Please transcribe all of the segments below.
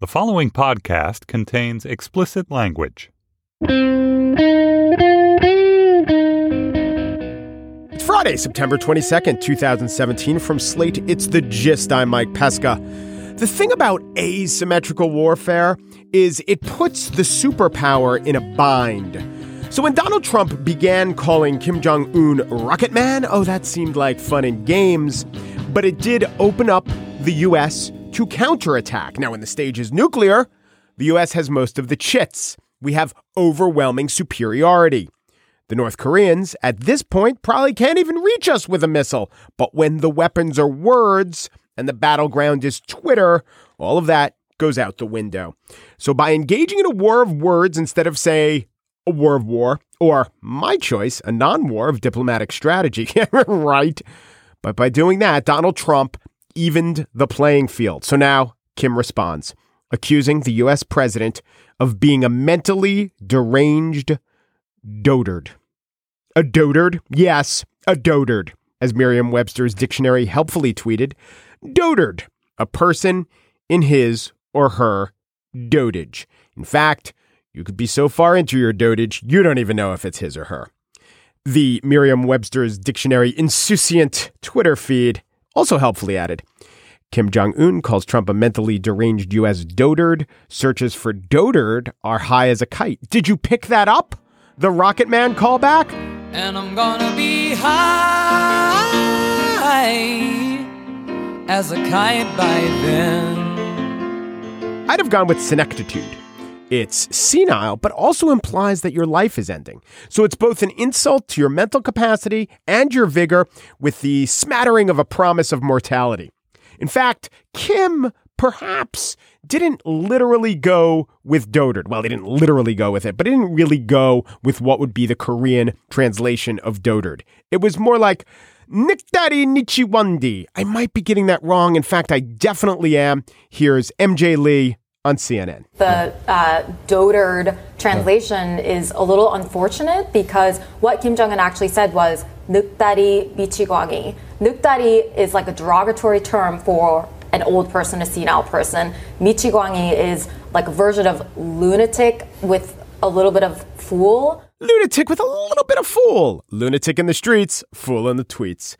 The following podcast contains explicit language. It's Friday, September 22nd, 2017. From Slate, it's The Gist. I'm Mike Pesca. The thing about asymmetrical warfare is it puts the superpower in a bind. So when Donald Trump began calling Kim Jong un Rocket Man, oh, that seemed like fun and games, but it did open up the U.S. to counterattack. Now, when the stage is nuclear, the U.S. has most of the chits. We have overwhelming superiority. The North Koreans, at this point, probably can't even reach us with a missile. But when the weapons are words and the battleground is Twitter, all of that goes out the window. So by engaging in a war of words instead of, say, a war of war, or my choice, a non war of diplomatic strategy, right? But by doing that, Donald Trump evened the playing field. So now Kim responds, accusing the U.S. president of being a mentally deranged dotard. A dotard? Yes, a dotard. As Merriam Webster's dictionary helpfully tweeted, dotard, a person in his or her dotage. In fact, you could be so far into your dotage, you don't even know if it's his or her. The Merriam Webster's dictionary insouciant Twitter feed also helpfully added. Kim Jong un calls Trump a mentally deranged U.S. dotard. Searches for dotard are high as a kite. Did you pick that up? The Rocket Man callback? And I'm gonna be high as a kite by then. I'd have gone with senectitude. It's senile, but also implies that your life is ending. So it's both an insult to your mental capacity and your vigor with the smattering of a promise of mortality. In fact, Kim perhaps didn't literally go with dotard. Well, they didn't literally go with it, but it didn't really go with what would be the Korean translation of dotard. It was more like Niktari Nichiwandi. I might be getting that wrong. In fact, I definitely am. Here's MJ Lee on CNN. The uh, dotard translation is a little unfortunate because what Kim Jong un actually said was "nukdari bichigwagi." Nukdari is like a derogatory term for an old person, a senile person. Michigwangi is like a version of lunatic with a little bit of fool. Lunatic with a little bit of fool. Lunatic in the streets, fool in the tweets.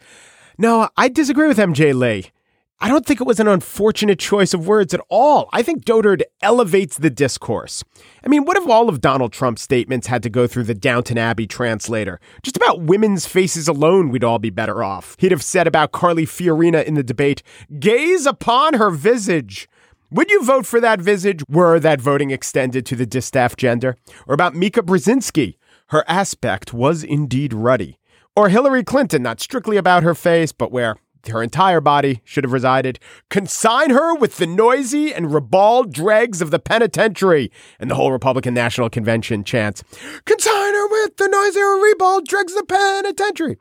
No, I disagree with MJ Lee. I don't think it was an unfortunate choice of words at all. I think dotard elevates the discourse. I mean, what if all of Donald Trump's statements had to go through the Downton Abbey translator? Just about women's faces alone, we'd all be better off. He'd have said about Carly Fiorina in the debate, gaze upon her visage. Would you vote for that visage were that voting extended to the distaff gender? Or about Mika Brzezinski? Her aspect was indeed ruddy. Or Hillary Clinton, not strictly about her face, but where her entire body should have resided. Consign her with the noisy and ribald dregs of the penitentiary. And the whole Republican National Convention chants, Consign her with the noisy and ribald dregs of the penitentiary.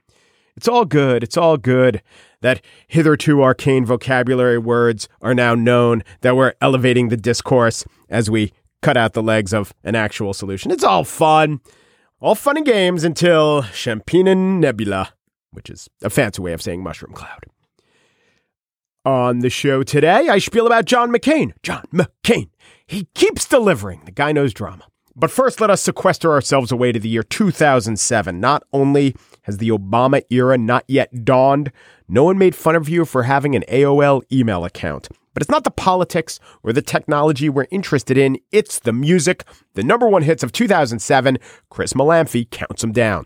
It's all good. It's all good that hitherto arcane vocabulary words are now known, that we're elevating the discourse as we cut out the legs of an actual solution. It's all fun. All fun and games until Champignon Nebula, which is a fancy way of saying mushroom cloud. On the show today, I spiel about John McCain. John McCain. He keeps delivering. The guy knows drama. But first, let us sequester ourselves away to the year 2007. Not only has the Obama era not yet dawned, no one made fun of you for having an AOL email account. But it's not the politics or the technology we're interested in, it's the music. The number one hits of 2007, Chris Molanphy counts them down.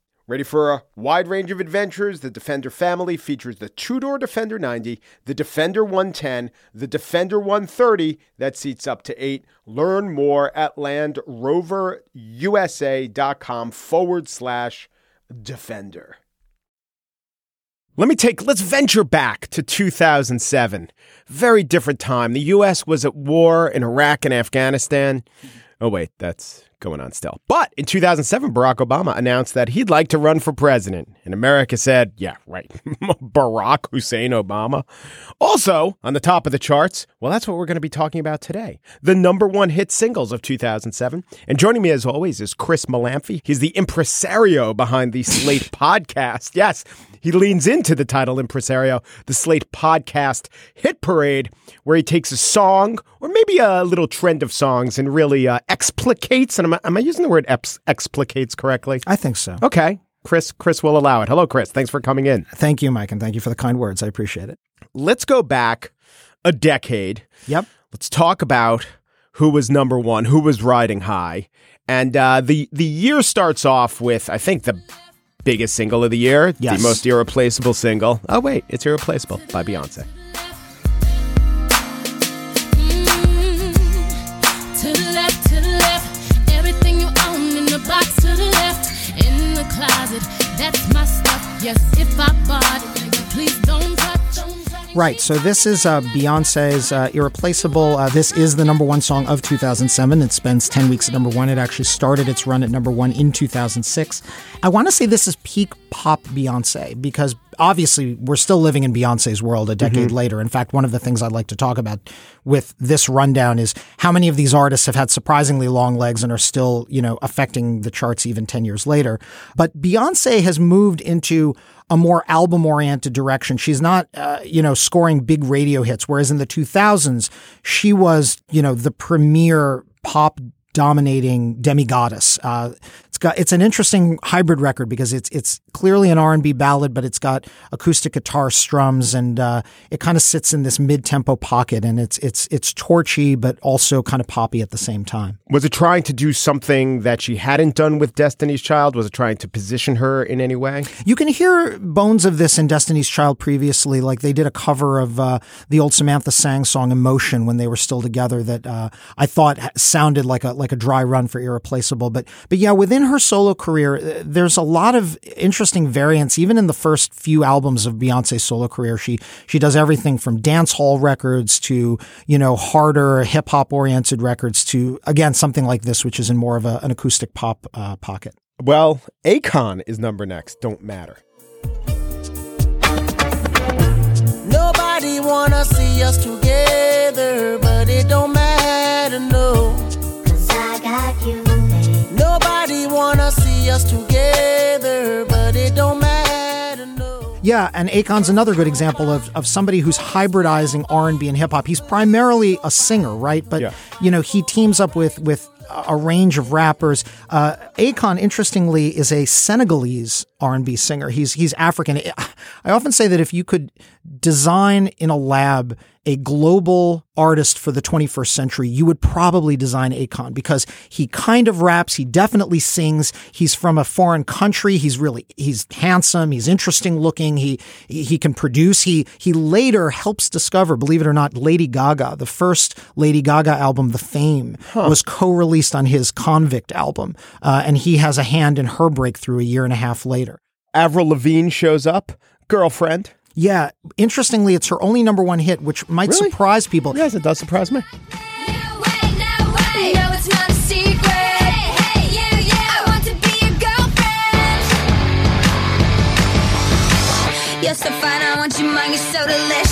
Ready for a wide range of adventures? The Defender family features the two door Defender 90, the Defender 110, the Defender 130 that seats up to eight. Learn more at landroverusa.com forward slash Defender. Let me take, let's venture back to 2007. Very different time. The U.S. was at war in Iraq and Afghanistan. Oh, wait, that's going on still. But in 2007, Barack Obama announced that he'd like to run for president. And America said, yeah, right, Barack Hussein Obama. Also, on the top of the charts, well, that's what we're going to be talking about today the number one hit singles of 2007. And joining me, as always, is Chris Molanphy. He's the impresario behind the Slate podcast. Yes, he leans into the title impresario, the Slate podcast hit parade, where he takes a song or maybe a little trend of songs and really uh, explicates. And am I, am I using the word ex- explicates correctly? I think so. Okay. Chris, Chris will allow it. Hello, Chris. Thanks for coming in. Thank you, Mike, and thank you for the kind words. I appreciate it. Let's go back a decade. Yep. Let's talk about who was number one, who was riding high. And uh, the the year starts off with, I think, the biggest single of the year, Yes. the most irreplaceable single. Oh wait, it's irreplaceable by Beyonce. just Right. So this is uh, Beyonce's uh, Irreplaceable. Uh, this is the number one song of 2007. It spends 10 weeks at number one. It actually started its run at number one in 2006. I want to say this is peak pop Beyonce because obviously we're still living in Beyonce's world a decade later. In fact, one of the things I'd like to talk about with this rundown is how many of these artists have had surprisingly long legs and are still, you know, affecting the charts even 10 years later. But Beyonce has moved into a more album oriented direction. She's not, uh, you know, scoring big radio hits. Whereas in the 2000s, she was, you know, the premier pop dominating demigoddess. Uh, it's got it's an interesting hybrid record because it's it's clearly an R and B ballad, but it's got acoustic guitar strums and uh, it kind of sits in this mid tempo pocket, and it's it's it's torchy but also kind of poppy at the same time. Was it trying to do something that she hadn't done with Destiny's Child? Was it trying to position her in any way? You can hear bones of this in Destiny's Child previously. Like they did a cover of uh, the old Samantha Sang song "Emotion" when they were still together. That uh, I thought sounded like a like a dry run for "Irreplaceable." But but yeah, within her solo career, uh, there's a lot of interesting variants. Even in the first few albums of Beyonce's solo career, she she does everything from dance hall records to you know harder hip hop oriented records to again something like this, which is in more of a, an acoustic pop uh, pocket. Well, Akon is number next. Don't matter. Nobody wanna see us together, but it don't matter, no. Cause you, babe. Nobody wanna see us together, but it don't matter, no. Yeah, and Akon's another good example of, of somebody who's hybridizing R and B and hip hop. He's primarily a singer, right? But Yeah. you know, he teams up with with a range of rappers. Uh, Akon, interestingly, is a Senegalese R and B singer. He's he's African. I often say that if you could design in a lab a global artist for the 21st century, you would probably design Akon because he kind of raps. He definitely sings. He's from a foreign country. He's really, he's handsome. He's interesting looking. He, he can produce. He, he later helps discover, believe it or not, Lady Gaga. The first Lady Gaga album, The Fame, was co-released on his Konvict album. Uh, and he has a hand in her breakthrough a year and a half later. Avril Lavigne shows up. Girlfriend. Yeah. Interestingly, it's her only number one hit, which might Really? surprise people. Yes, it does surprise me. Where No, it's not a secret. Hey, hey, yeah, yeah. I want to be your girlfriend. You're so fine, I want you mine. You're so delicious.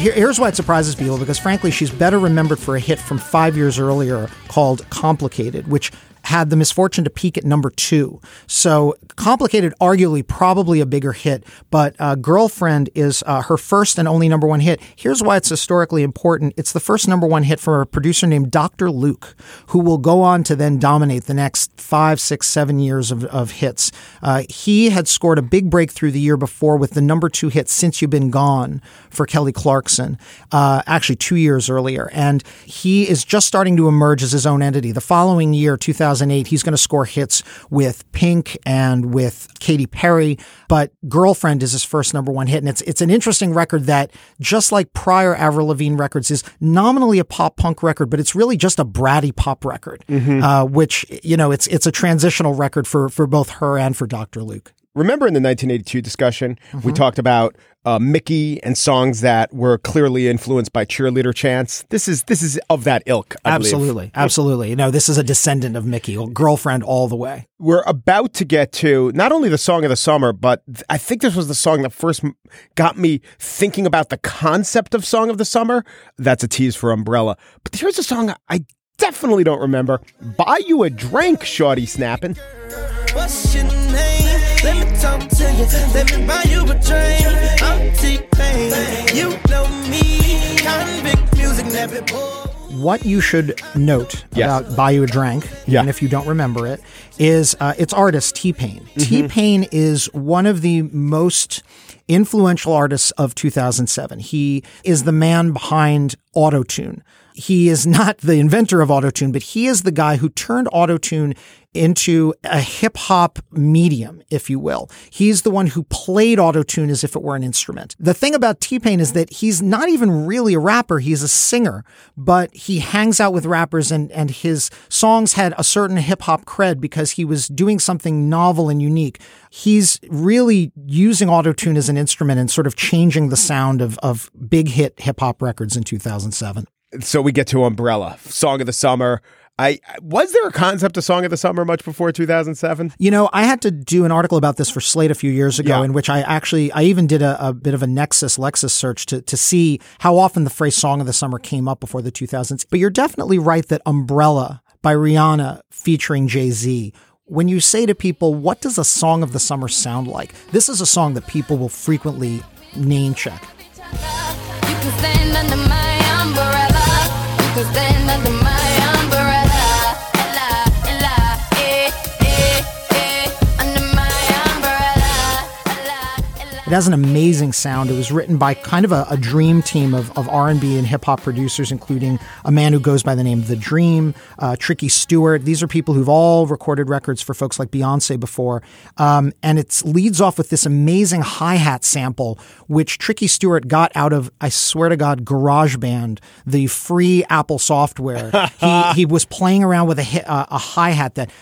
Here, here's why it surprises people because, frankly, she's better remembered for a hit from five years earlier called Complicated, which had the misfortune to peak at number two. So, Complicated, arguably, probably a bigger hit, but uh, Girlfriend is uh, her first and only number one hit. Here's why it's historically important it's the first number one hit from a producer named Dr. Luke, who will go on to then dominate the next five, six, seven years of, of hits. Uh, he had scored a big breakthrough the year before with the number two hit, Since You've Been Gone, for Kelly Clarkson, uh, actually two years earlier. And he is just starting to emerge as his own entity. The following year, 2008, he's going to score hits with Pink and with Katy Perry. But Girlfriend is his first number one hit. And it's, it's an interesting record that, just like prior Avril Lavigne records, is nominally a pop punk record, but it's really just a bratty pop record, uh, which, you know, it's, it's a transitional record for, for both her and for Dr. Luke. Remember in the 1982 discussion, Mm-hmm. we talked about uh, Mickey and songs that were clearly influenced by cheerleader chants. This is this is of that ilk. I believe. Absolutely. Absolutely. No, this is a descendant of Mickey, girlfriend all the way. We're about to get to not only the song of the summer, but th- I think this was the song that first got me thinking about the concept of song of the summer. That's a tease for Umbrella. But here's a song I definitely don't remember. Buy you a drink, shorty snapping. What's your name? Let me talk to you. Let me buy you a drink. I'm T-Pain. You know me. Convict music never boy. What you should note Yes. about Buy You a Drink, even Yeah. if you don't remember it, is uh, its artist, T Pain. T Pain is one of the most influential artists of 2007. He is the man behind Autotune. He is not the inventor of Autotune, but he is the guy who turned Autotune into a hip hop medium, if you will. He's the one who played Autotune as if it were an instrument. The thing about T Pain is that he's not even really a rapper, he's a singer, but he hangs out with rappers and, and his songs had a certain hip hop cred because he was doing something novel and unique. He's really using Autotune as an instrument and sort of changing the sound of, of big hit hip hop records in 2007. So we get to Umbrella, song of the summer. I was there a concept of song of the summer much before 2007? You know, I had to do an article about this for Slate a few years ago, Yeah. in which I actually, I even did a, a bit of a Nexis Lexis search to, to see how often the phrase song of the summer came up before the 2000s. But you're definitely right that Umbrella by Rihanna featuring Jay Z. When you say to people, what does a song of the summer sound like? This is a song that people will frequently name check. Can It has an amazing sound. It was written by kind of a, a dream team of, of R&B and hip hop producers, including a man who goes by the name of The Dream, uh, Tricky Stewart. These are people who've all recorded records for folks like Beyonce before. Um, and it leads off with this amazing hi-hat sample, which Tricky Stewart got out of, I swear to God, GarageBand, the free Apple software. he, he was playing around with a, hi- uh, a hi-hat that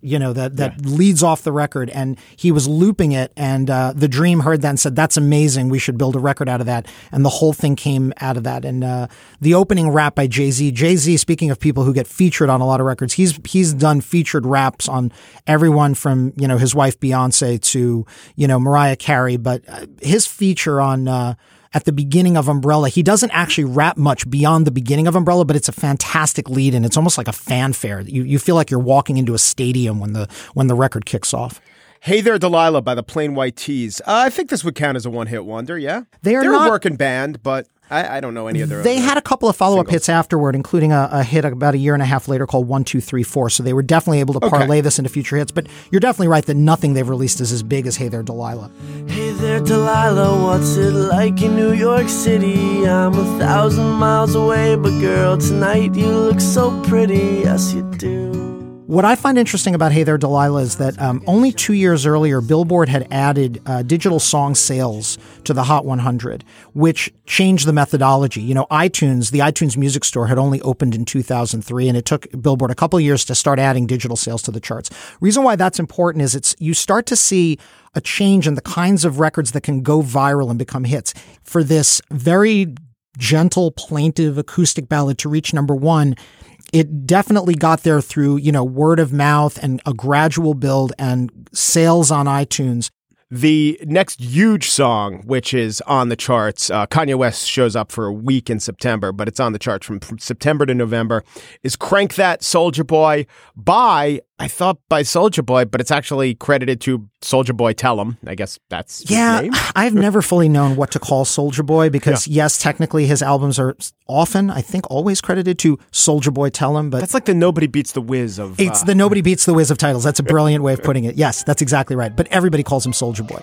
you know that that leads off the record. And he was looping it. And uh, the dream heard that and said that's amazing. We should build a record out of that. And the whole thing came out of that. And uh, the opening rap by jay-z jay-z speaking of people who get featured on a lot of records he's he's done featured raps on everyone from you know his wife beyonce to you know mariah carey. But uh, his feature on uh, at the beginning of Umbrella. He doesn't actually rap much beyond the beginning of Umbrella, but it's a fantastic lead and it's almost like a fanfare. You you feel like you're walking into a stadium when the when the record kicks off. Hey There Delilah by the Plain White T's. Uh, I think this would count as a one hit wonder, yeah? They are They're not- a working band, but I, I don't know any other. They other- had a couple of follow up hits afterward, including a, a hit about a year and a half later called One Two Three Four. So they were definitely able to parlay this into future hits. But you're definitely right that nothing they've released is as big as Hey There Delilah. Hey there, Delilah, what's it like in New York City? I'm a thousand miles away, but girl, tonight you look so pretty. Yes, you do. What I find interesting about Hey There Delilah is that um, only two years earlier, Billboard had added uh, digital song sales to the Hot 100, which changed the methodology. You know, iTunes, the iTunes Music Store had only opened in 2003, and it took Billboard a couple years to start adding digital sales to the charts. Reason why that's important is it's you start to see a change in the kinds of records that can go viral and become hits. For this very gentle, plaintive acoustic ballad to reach number one. It definitely got there through, you know, word of mouth and a gradual build and sales on iTunes. The next huge song, which is on the charts, uh, Kanye West shows up for a week in September, but it's on the charts from, from September to November, is Crank That Soulja Boy by, I thought by Soulja Boy, but it's actually credited to Soulja Boy Tell 'em. I guess that's his Yeah, name. I've never fully known what to call Soulja Boy because, yes, technically his albums are often, I think, always credited to Soulja Boy Tell 'em, but That's like the Nobody Beats the Wiz of. it's uh, the Nobody Beats the Wiz of titles. That's a brilliant way of putting it. Yes, that's exactly right. But everybody calls him Soulja Boy.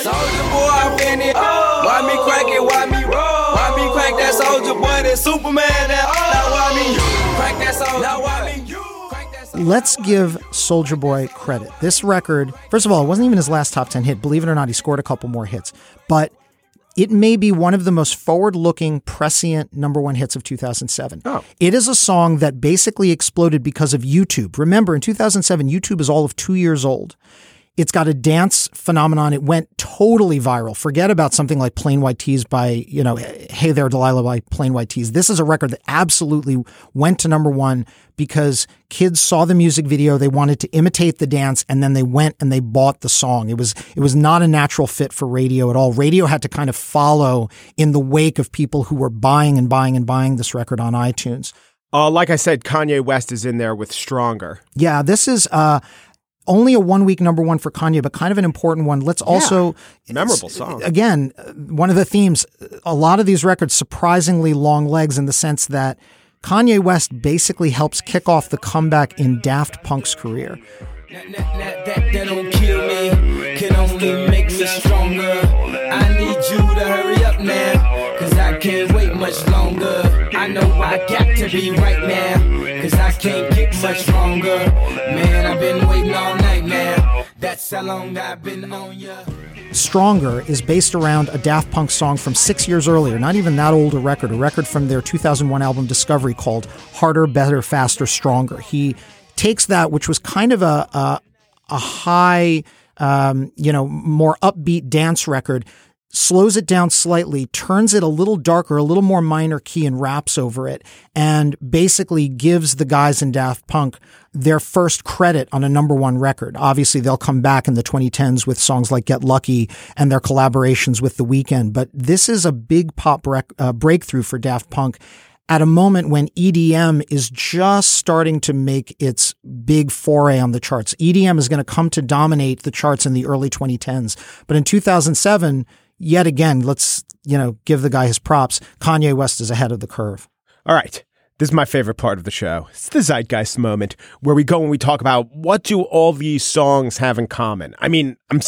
Soldier boy, I win it. Why me crack it? Why me roll? Why me crack that soldier boy? That Superman? That now Let's give Soulja Boy credit. This record, first of all, it wasn't even his last top 10 hit. Believe it or not, he scored a couple more hits. But it may be one of the most forward looking, prescient number one hits of 2007. Oh. It is a song that basically exploded because of YouTube. Remember, in 2007, YouTube is all of two years old. It's got a dance phenomenon. It went totally viral. Forget about something like Plain White T's by, you know, Hey There Delilah by Plain White T's. This is a record that absolutely went to number one because kids saw the music video, they wanted to imitate the dance, and then they went and they bought the song. It was it was not a natural fit for radio at all. Radio had to kind of follow in the wake of people who were buying and buying and buying this record on iTunes. uh, like I said, Kanye West is in there with Stronger. Yeah, this is uh only a one week number one for Kanye, but kind of an important one. Let's also Memorable song. again, uh, one of the themes, a lot of these records surprisingly long legs in the sense that Kanye West basically helps kick off the comeback in Daft Punk's career. That, that, that, that, that don't kill me, can only make me stronger. I need you to hurry up now, cause I can't wait much longer. I know I got to be right now, cause I can't get much longer. Man, I've been waiting all night now, that's how long I've been on ya. Stronger is based around a Daft Punk song from six years earlier, not even that old a record, a record from their 2001 album Discovery called Harder, Better, Faster, Stronger. He takes that, which was kind of a, a, a high, um, you know, more upbeat dance record, slows it down slightly, turns it a little darker, a little more minor key, and raps over it, and basically gives the guys in Daft Punk their first credit on a number one record. Obviously, they'll come back in the 2010s with songs like Get Lucky and their collaborations with The Weeknd, but this is a big pop rec- uh, breakthrough for Daft Punk at a moment when EDM is just starting to make its big foray on the charts. EDM is going to come to dominate the charts in the early 2010s. But in 2007, yet again, let's, you know, give the guy his props. Kanye West is ahead of the curve. All right. This is my favorite part of the show. It's the zeitgeist moment where we go and we talk about what do all these songs have in common. I mean, I'm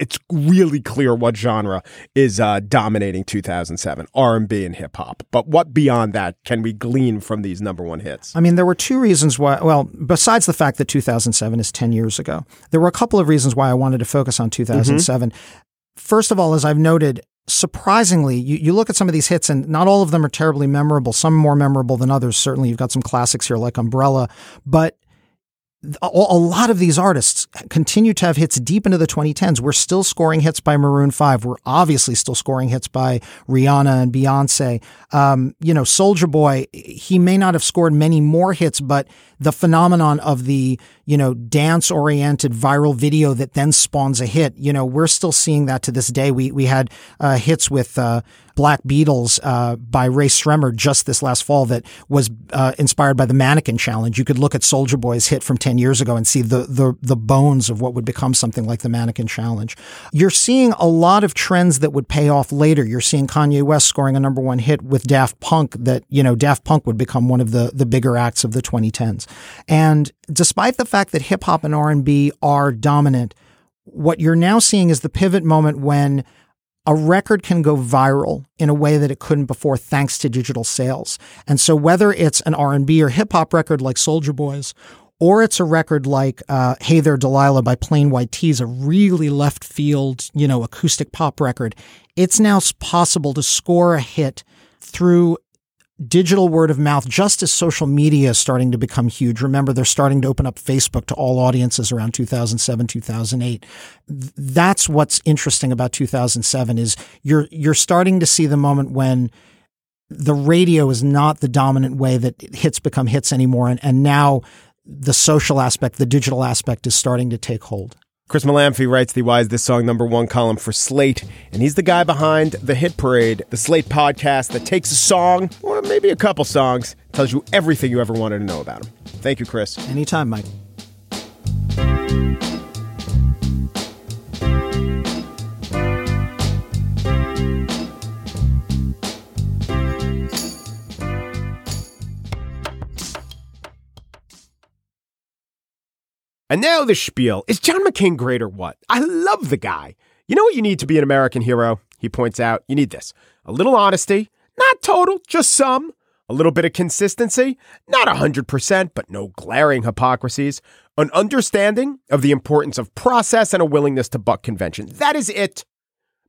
it's really clear what genre is uh, dominating 2007, R&B and hip hop. But what beyond that can we glean from these number one hits? I mean, there were two reasons why, well, besides the fact that 2007 is 10 years ago, there were a couple of reasons why I wanted to focus on 2007. First of all, as I've noted, surprisingly, you, you look at some of these hits and not all of them are terribly memorable. Some more memorable than others. Certainly, you've got some classics here like Umbrella, but a, lot of these artists continue to have hits deep into the 2010s. We're still scoring hits by Maroon 5. We're obviously still scoring hits by Rihanna and Beyonce. Um, you know, Soulja Boy, he may not have scored many more hits, but the phenomenon of the, you know, dance oriented viral video that then spawns a hit, you know, we're still seeing that to this day. We, we had uh, hits with, uh, Black Beatles uh, by Rae Sremmurd just this last fall that was uh, inspired by the Mannequin Challenge. You could look at Soulja Boy's hit from 10 years ago and see the, the, the bones of what would become something like the Mannequin Challenge. You're seeing a lot of trends that would pay off later. You're seeing Kanye West scoring a number one hit with Daft Punk that, you know, Daft Punk would become one of the, the bigger acts of the 2010s. And despite the fact that hip hop and R&B are dominant, what you're now seeing is the pivot moment when a record can go viral in a way that it couldn't before thanks to digital sales. And so whether it's an R&B or hip hop record like Soulja Boys or it's a record like uh, Hey There Delilah by Plain White T's, a really left field, you know, acoustic pop record, it's now possible to score a hit through digital word of mouth just as social media is starting to become huge. Remember, they're starting to open up Facebook to all audiences around 2007, 2008. That's what's interesting about 2007 is you're, you're starting to see the moment when the radio is not the dominant way that hits become hits anymore. And, and now the social aspect, the digital aspect is starting to take hold. Chris Molanphy writes the Why Is This Song Number One column for Slate, and he's the guy behind the Hit Parade, the Slate podcast that takes a song, or maybe a couple songs, tells you everything you ever wanted to know about him. Thank you, Chris. Anytime, Mike. And now the spiel. Is John McCain great or what? I love the guy. You know what you need to be an American hero? He points out you need this a little honesty, not total, just some. A little bit of consistency, not 100%, but no glaring hypocrisies. An understanding of the importance of process and a willingness to buck convention. That is it.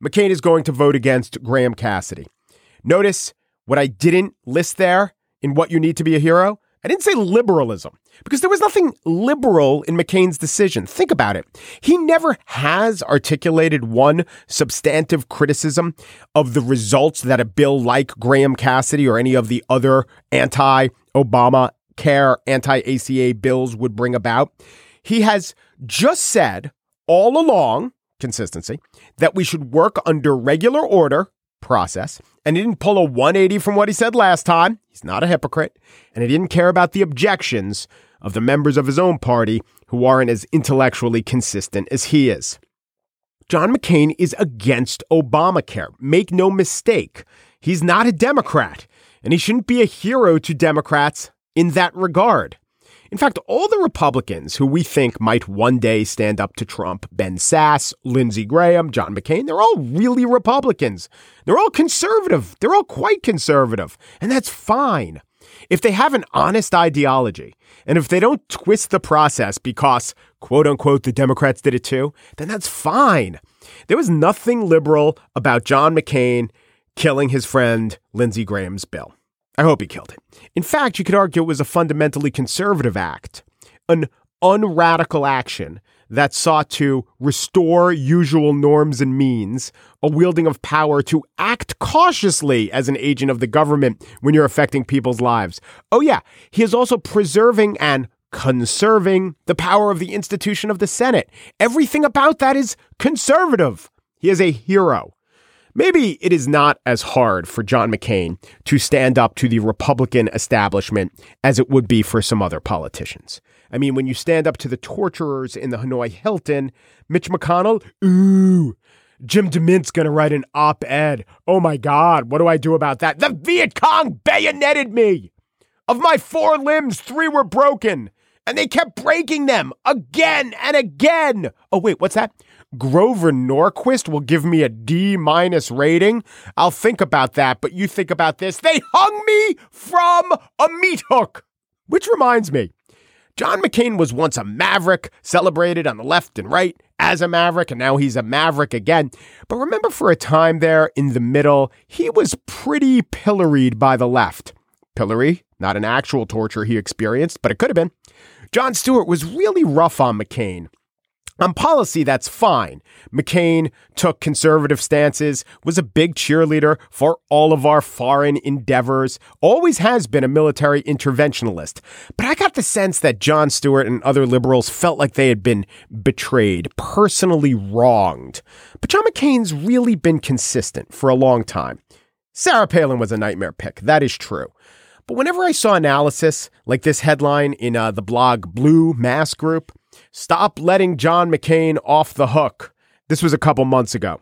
McCain is going to vote against Graham Cassidy. Notice what I didn't list there in what you need to be a hero? I didn't say liberalism because there was nothing liberal in McCain's decision. Think about it. He never has articulated one substantive criticism of the results that a bill like Graham Cassidy or any of the other anti Obama care, anti ACA bills would bring about. He has just said all along, consistency, that we should work under regular order process. And he didn't pull a 180 from what he said last time. He's not a hypocrite. And he didn't care about the objections of the members of his own party who aren't as intellectually consistent as he is. John McCain is against Obamacare. Make no mistake. He's not a Democrat, and he shouldn't be a hero to Democrats in that regard. In fact, all the Republicans who we think might one day stand up to Trump Ben Sass, Lindsey Graham, John McCain they're all really Republicans. They're all conservative. They're all quite conservative. And that's fine. If they have an honest ideology, and if they don't twist the process because, quote unquote, the Democrats did it too, then that's fine. There was nothing liberal about John McCain killing his friend Lindsey Graham's bill. I hope he killed it. In fact, you could argue it was a fundamentally conservative act, an unradical action that sought to restore usual norms and means, a wielding of power to act cautiously as an agent of the government when you're affecting people's lives. Oh, yeah, he is also preserving and conserving the power of the institution of the Senate. Everything about that is conservative. He is a hero. Maybe it is not as hard for John McCain to stand up to the Republican establishment as it would be for some other politicians. I mean, when you stand up to the torturers in the Hanoi Hilton, Mitch McConnell, ooh, Jim DeMint's going to write an op ed. Oh my God, what do I do about that? The Viet Cong bayoneted me. Of my four limbs, three were broken, and they kept breaking them again and again. Oh, wait, what's that? Grover Norquist will give me a D minus rating. I'll think about that, but you think about this. They hung me from a meat hook. Which reminds me, John McCain was once a maverick, celebrated on the left and right as a maverick, and now he's a maverick again. But remember, for a time there in the middle, he was pretty pilloried by the left. Pillory, not an actual torture he experienced, but it could have been. Jon Stewart was really rough on McCain. On policy, that's fine. McCain took conservative stances, was a big cheerleader for all of our foreign endeavors, always has been a military interventionalist. But I got the sense that Jon Stewart and other liberals felt like they had been betrayed, personally wronged. But John McCain's really been consistent for a long time. Sarah Palin was a nightmare pick, that is true. But whenever I saw analysis like this headline in uh, the blog Blue Mass Group, Stop letting John McCain off the hook. This was a couple months ago.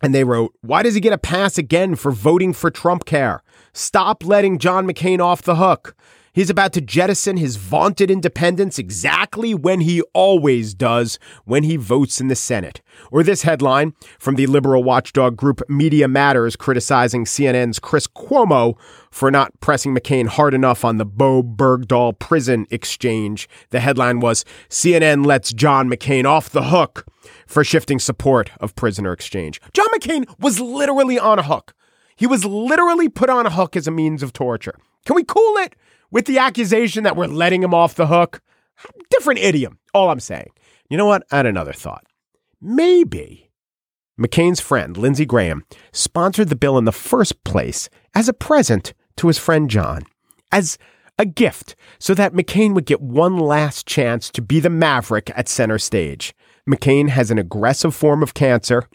And they wrote, Why does he get a pass again for voting for Trump care? Stop letting John McCain off the hook. He's about to jettison his vaunted independence exactly when he always does when he votes in the Senate. Or this headline from the liberal watchdog group Media Matters criticizing CNN's Chris Cuomo for not pressing McCain hard enough on the Bowe Bergdahl prison exchange. The headline was CNN lets John McCain off the hook for shifting support of prisoner exchange. John McCain was literally on a hook. He was literally put on a hook as a means of torture. Can we cool it with the accusation that we're letting him off the hook? Different idiom, all I'm saying. You know what? I had another thought. Maybe, McCain's friend, Lindsey Graham, sponsored the bill in the first place as a present to his friend John, as a gift, so that McCain would get one last chance to be the maverick at center stage. McCain has an aggressive form of cancer,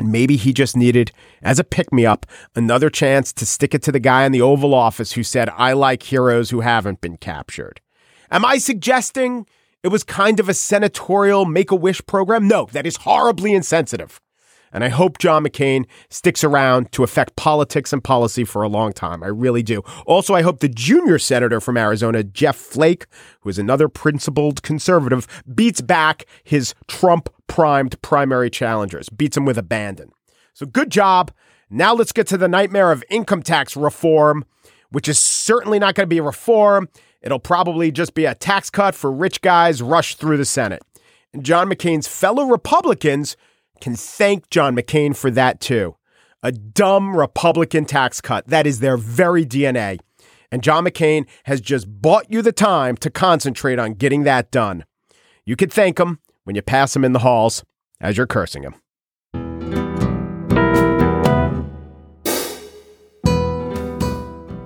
maybe he just needed, as a pick me up, another chance to stick it to the guy in the Oval Office who said, I like heroes who haven't been captured. Am I suggesting it was kind of a senatorial make a wish program? No, that is horribly insensitive. And I hope John McCain sticks around to affect politics and policy for a long time. I really do. Also, I hope the junior senator from Arizona, Jeff Flake, who is another principled conservative, beats back his Trump primed primary challengers, beats him with abandon. So good job. Now let's get to the nightmare of income tax reform, which is certainly not going to be a reform. It'll probably just be a tax cut for rich guys rushed through the Senate. And John McCain's fellow Republicans can thank John McCain for that too. A dumb Republican tax cut. That is their very DNA. And John McCain has just bought you the time to concentrate on getting that done. You can thank him when you pass him in the halls as you're cursing him.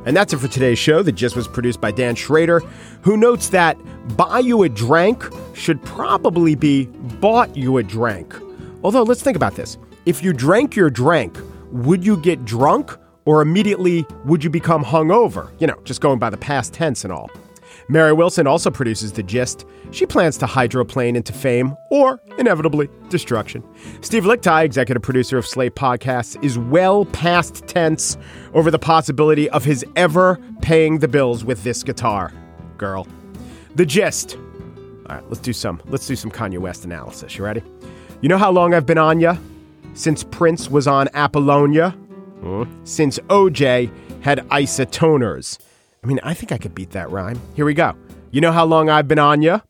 And that's it for today's show that just was produced by Dan Schroeder, who notes that buy you a drink should probably be bought you a drink. Although, let's think about this. If you drank your drink, would you get drunk or immediately would you become hungover? You know, just going by the past tense and all. Mary Wilson also produces The Gist. She plans to hydroplane into fame or, inevitably, destruction. Steve Lickteig, executive producer of Slate Podcasts, is well past tense over the possibility of his ever paying the bills with this guitar. Girl. The Gist. All right, let's do some let's do some Kanye West analysis. You ready? You know how long I've been on ya? Since Prince was on Apollonia? Hmm? Since OJ had isotoners. I mean, I think I could beat that rhyme. Here we go. You know how long I've been on ya?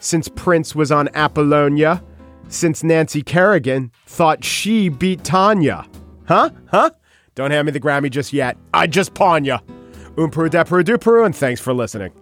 Since Prince was on Apollonia? Since Nancy Kerrigan thought she beat Tanya? Huh? Huh? Don't hand me the Grammy just yet. I just pawn ya. Umperu depperu duperu, and thanks for listening.